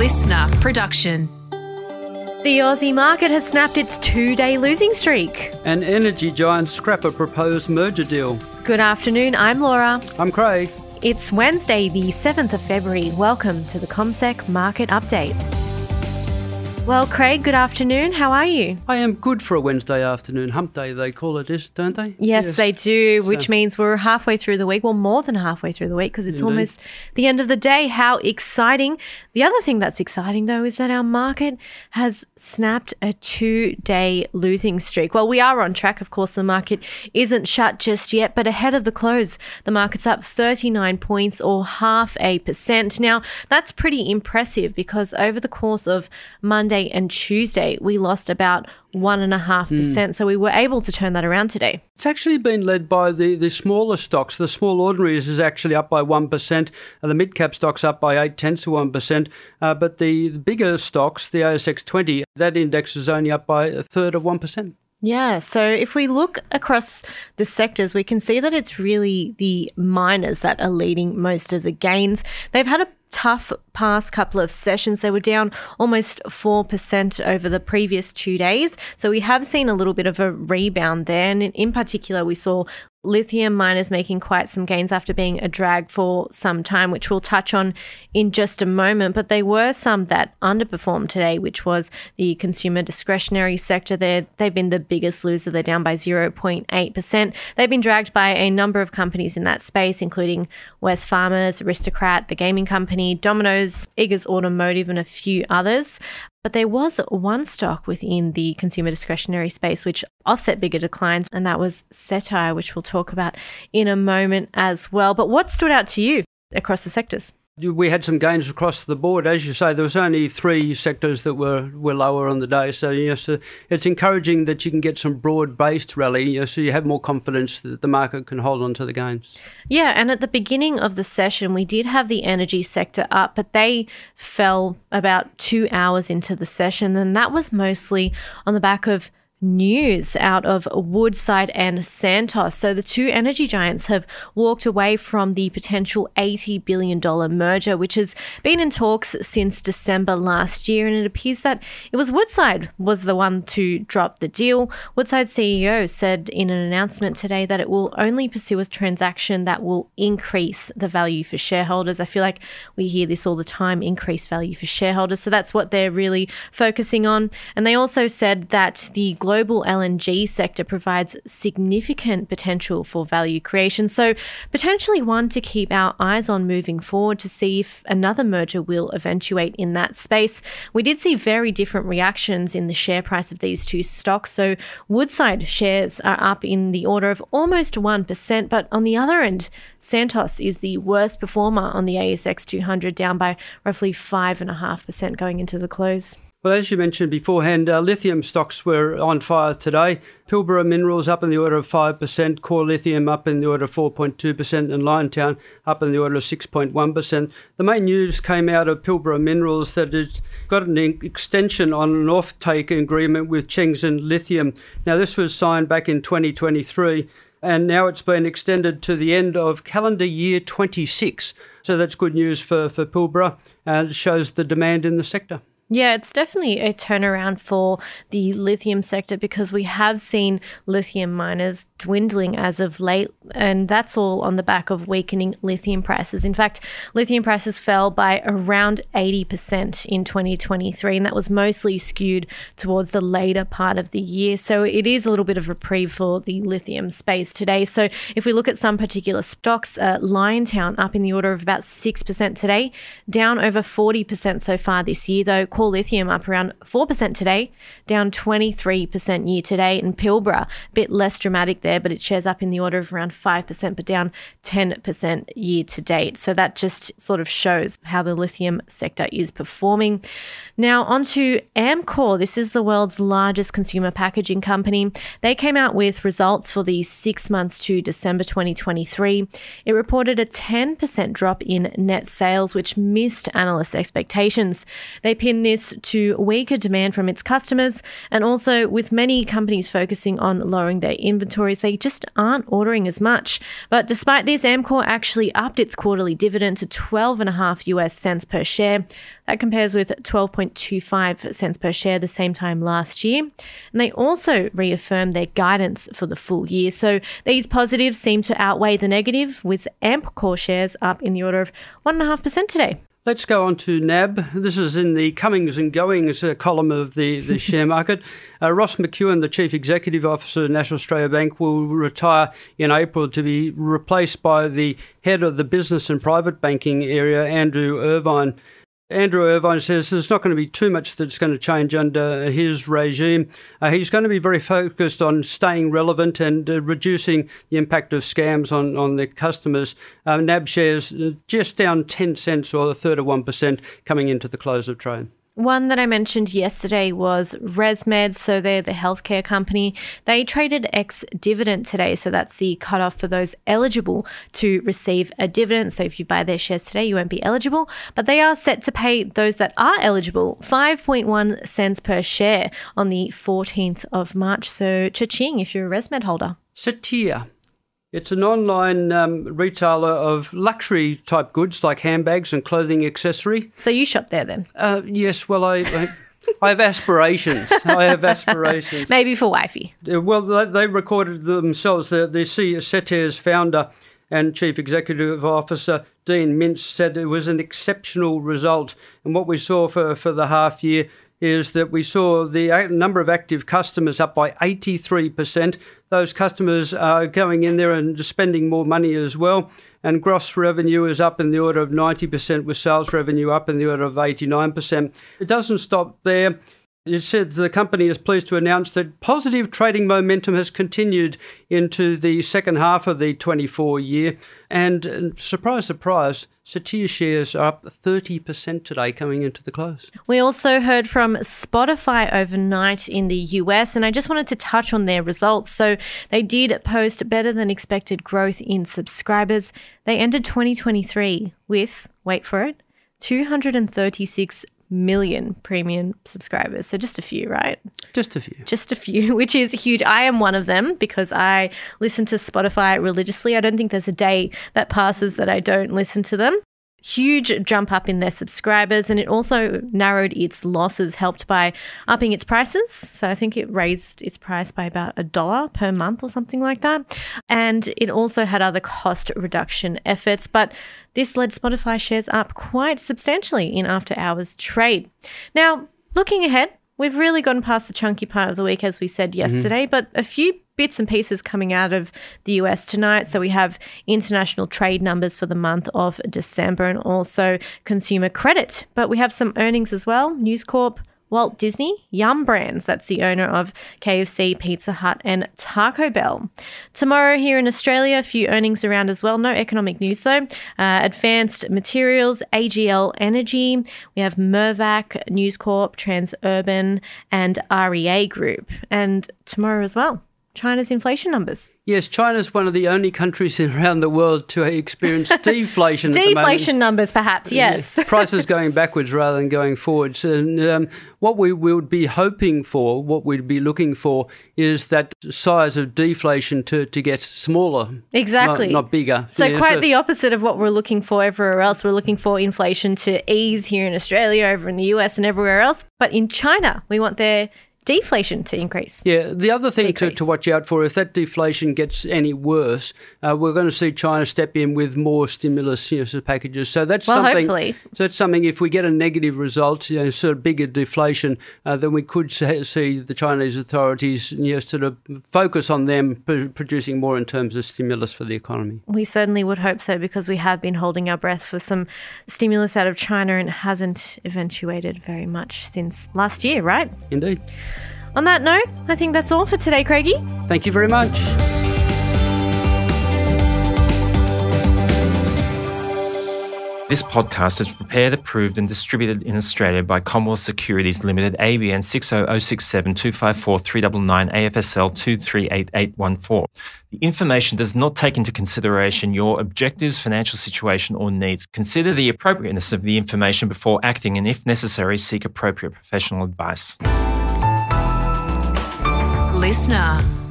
listener production. The Aussie market has snapped its two day losing streak. And energy giant scrap a proposed merger deal. Good afternoon, I'm Laura. I'm Craig. It's Wednesday, the 7th of February. Welcome to the CommSec Market Update. Well, Craig, good afternoon. How are you? I am good for a Wednesday afternoon. Hump day, they call it don't they? Yes, they do, which So- means we're halfway through the week. Well, more than halfway through the week because it's Indeed. almost the end of the day. How exciting. The other thing that's exciting, though, is that our market has snapped a two day losing streak. Well, we are on track. Of course, the market isn't shut just yet, but ahead of the close, the market's up 39 points or half a percent. Now, that's pretty impressive because over the course of Monday and Tuesday, we lost about one and a half percent. So we were able to turn that around today. It's actually been led by the, the smaller stocks. The small ordinaries is actually up by 1%, and the mid cap stocks up by 8 tenths of 1%. Uh, but the, the bigger stocks, the ASX 20, that index is only up by a third of 1%. Yeah. So if we look across the sectors, we can see that it's really the miners that are leading most of the gains. They've had a tough past couple of sessions. They were down almost 4% over the previous two days. So we have seen a little bit of a rebound there. And in- in particular, we saw lithium miners making quite some gains after being a drag for some time, which we'll touch on in just a moment. But there were some that underperformed today, which was the consumer discretionary sector. There, they've been the biggest loser. They're down by 0.8%. They've been dragged by a number of companies in that space, including Wesfarmers, Aristocrat, the gaming company, Domino's, Eagers Automotive, and a few others. But there was one stock within the consumer discretionary space which offset bigger declines, and that was Cettire, which we'll talk about in a moment as well. But what stood out to you across the sectors? We had some gains across the board. As you say, there was only three sectors that were, were lower on the day. So, yes, it's encouraging that you can get some broad-based rally, know, so you have more confidence that the market can hold on to the gains. Yeah, and at the beginning of the session, we did have the energy sector up, but they fell about two hours into the session, and that was mostly on the back of news out of Woodside and Santos. So the two energy giants have walked away from the potential $80 billion merger, which has been in talks since December last year. And it appears that it was Woodside was the one to drop the deal. Woodside CEO said in an announcement today that it will only pursue a transaction that will increase the value for shareholders. I feel like we hear this all the time, increase value for shareholders. So that's what they're really focusing on. And they also said that the global LNG sector provides significant potential for value creation. So, potentially one to keep our eyes on moving forward to see if another merger will eventuate in that space. We did see very different reactions in the share price of these two stocks. So, Woodside shares are up in the order of almost 1%, but on the other end, Santos is the worst performer on the ASX 200, down by roughly 5.5% going into the close. Well, as you mentioned beforehand, uh, lithium stocks were on fire today. Pilbara Minerals up in the order of 5%, Core Lithium up in the order of 4.2%, and Liontown up in the order of 6.1%. The main news came out of Pilbara Minerals that it's got an extension on an offtake agreement with Chengxin Lithium. Now, this was signed back in 2023, and now it's been extended to the end of calendar year 26. So that's good news for, for Pilbara, and it shows the demand in the sector. Yeah, it's definitely a turnaround for the lithium sector because we have seen lithium miners dwindling as of late, and that's all on the back of weakening lithium prices. In fact, lithium prices fell by around 80% in 2023, and that was mostly skewed towards the later part of the year. So it is a little bit of reprieve for the lithium space today. So if we look at some particular stocks, uh, Liontown up in the order of about 6% today, down over 40% so far this year, though. Lithium up around 4% today, down 23% year to date. And Pilbara, a bit less dramatic there, but it shares up in the order of around 5%, but down 10% year to date. So that just sort of shows how the lithium sector is performing. Now, on to Amcor. This is the world's largest consumer packaging company. They came out with results for the six months to December 2023. It reported a 10% drop in net sales, which missed analyst expectations. They pinned this to weaker demand from its customers. And also, with many companies focusing on lowering their inventories, they just aren't ordering as much. But despite this, Amcor actually upped its quarterly dividend to 12.5 US cents per share. That compares with 12.25 cents per share the same time last year. And they also reaffirmed their guidance for the full year. So these positives seem to outweigh the negative, with Amcor shares up in the order of 1.5% today. Let's go on to NAB. This is in the comings and goings uh, column of the, the share market. Uh, Ross McEwan, the Chief Executive Officer of National Australia Bank, will retire in April to be replaced by the head of the business and private banking area, Andrew Irvine. Andrew Irvine says there's not going to be too much that's going to change under his regime. Uh, he's going to be very focused on staying relevant and uh, reducing the impact of scams on, on the customers. Uh, NAB shares uh, just down 10 cents or a third of 1% coming into the close of trade. One that I mentioned yesterday was ResMed. So they're the healthcare company. They traded ex dividend today. So that's the cutoff for those eligible to receive a dividend. So if you buy their shares today, you won't be eligible. But they are set to pay those that are eligible 5.1 cents per share on the 14th of March. So cha-ching if you're a ResMed holder. Cettire. It's an online um, retailer of luxury type goods like handbags and clothing accessory. So you shop there then? Uh, yes, well, I, I, I have aspirations. I have aspirations. Maybe for wifey. Uh, Well, they, they recorded themselves. The, the C- Cettire's founder and chief executive officer, Dean Mintz, said it was an exceptional result. And what we saw for, for the half year is that we saw the number of active customers up by 83%. Those customers are going in there and spending more money as well. And gross revenue is up in the order of 90%, with sales revenue up in the order of 89%. It doesn't stop there. It said the company is pleased to announce that positive trading momentum has continued into the second half of the 24 year. And uh, surprise, surprise, Cettire shares are up 30% today coming into the close. We also heard from Spotify overnight in the US, and I just wanted to touch on their results. So they did post better than expected growth in subscribers. They ended 2023 with, wait for it, 236 million premium subscribers. So just a few, right? Just a few. Just a few, which is huge. I am one of them because I listen to Spotify religiously. I don't think there's a day that passes that I don't listen to them. Huge jump up in their subscribers, and it also narrowed its losses, helped by upping its prices. So I think it raised its price by about a dollar per month or something like that. And it also had other cost reduction efforts, but this led Spotify shares up quite substantially in after hours trade. Now, looking ahead, we've really gotten past the chunky part of the week, as we said mm-hmm. yesterday, but a few bits and pieces coming out of the US tonight. So we have international trade numbers for the month of December and also consumer credit. But we have some earnings as well. News Corp. Walt Disney, Yum Brands, that's the owner of KFC, Pizza Hut, and Taco Bell. Tomorrow here in Australia, a few earnings around as well. No economic news though. Uh, Advanced Materials, AGL Energy, we have Mirvac, News Corp, Transurban, and REA Group. And tomorrow as well, China's inflation numbers. Yes, China's one of the only countries around the world to experience deflation. Deflation numbers, perhaps, yes. prices going backwards rather than going forwards. And um, what we would be hoping for, what we'd be looking for, is that size of deflation to, to get smaller, Exactly. not, not bigger. So Yeah, quite the opposite of what we're looking for everywhere else. We're looking for inflation to ease here in Australia, over in the US, and everywhere else. But in China, we want their deflation to increase. Yeah, the other thing to, to watch out for, if that deflation gets any worse, uh, we're going to see China step in with more stimulus you know, packages. So that's Well, something. hopefully. So that's something. If we get a negative result, you know, sort of bigger deflation, uh, then we could see the Chinese authorities you know, sort of focus on them producing more in terms of stimulus for the economy. We certainly would hope so because we have been holding our breath for some stimulus out of China and it hasn't eventuated very much since last year, right? Indeed. On that note, I think that's all for today, Craigie. Thank you very much. This podcast is prepared, approved, and distributed in Australia by Commonwealth Securities Limited, ABN 60067 254 399 AFSL 238814. The information does not take into consideration your objectives, financial situation, or needs. Consider the appropriateness of the information before acting, and if necessary, seek appropriate professional advice. Listener.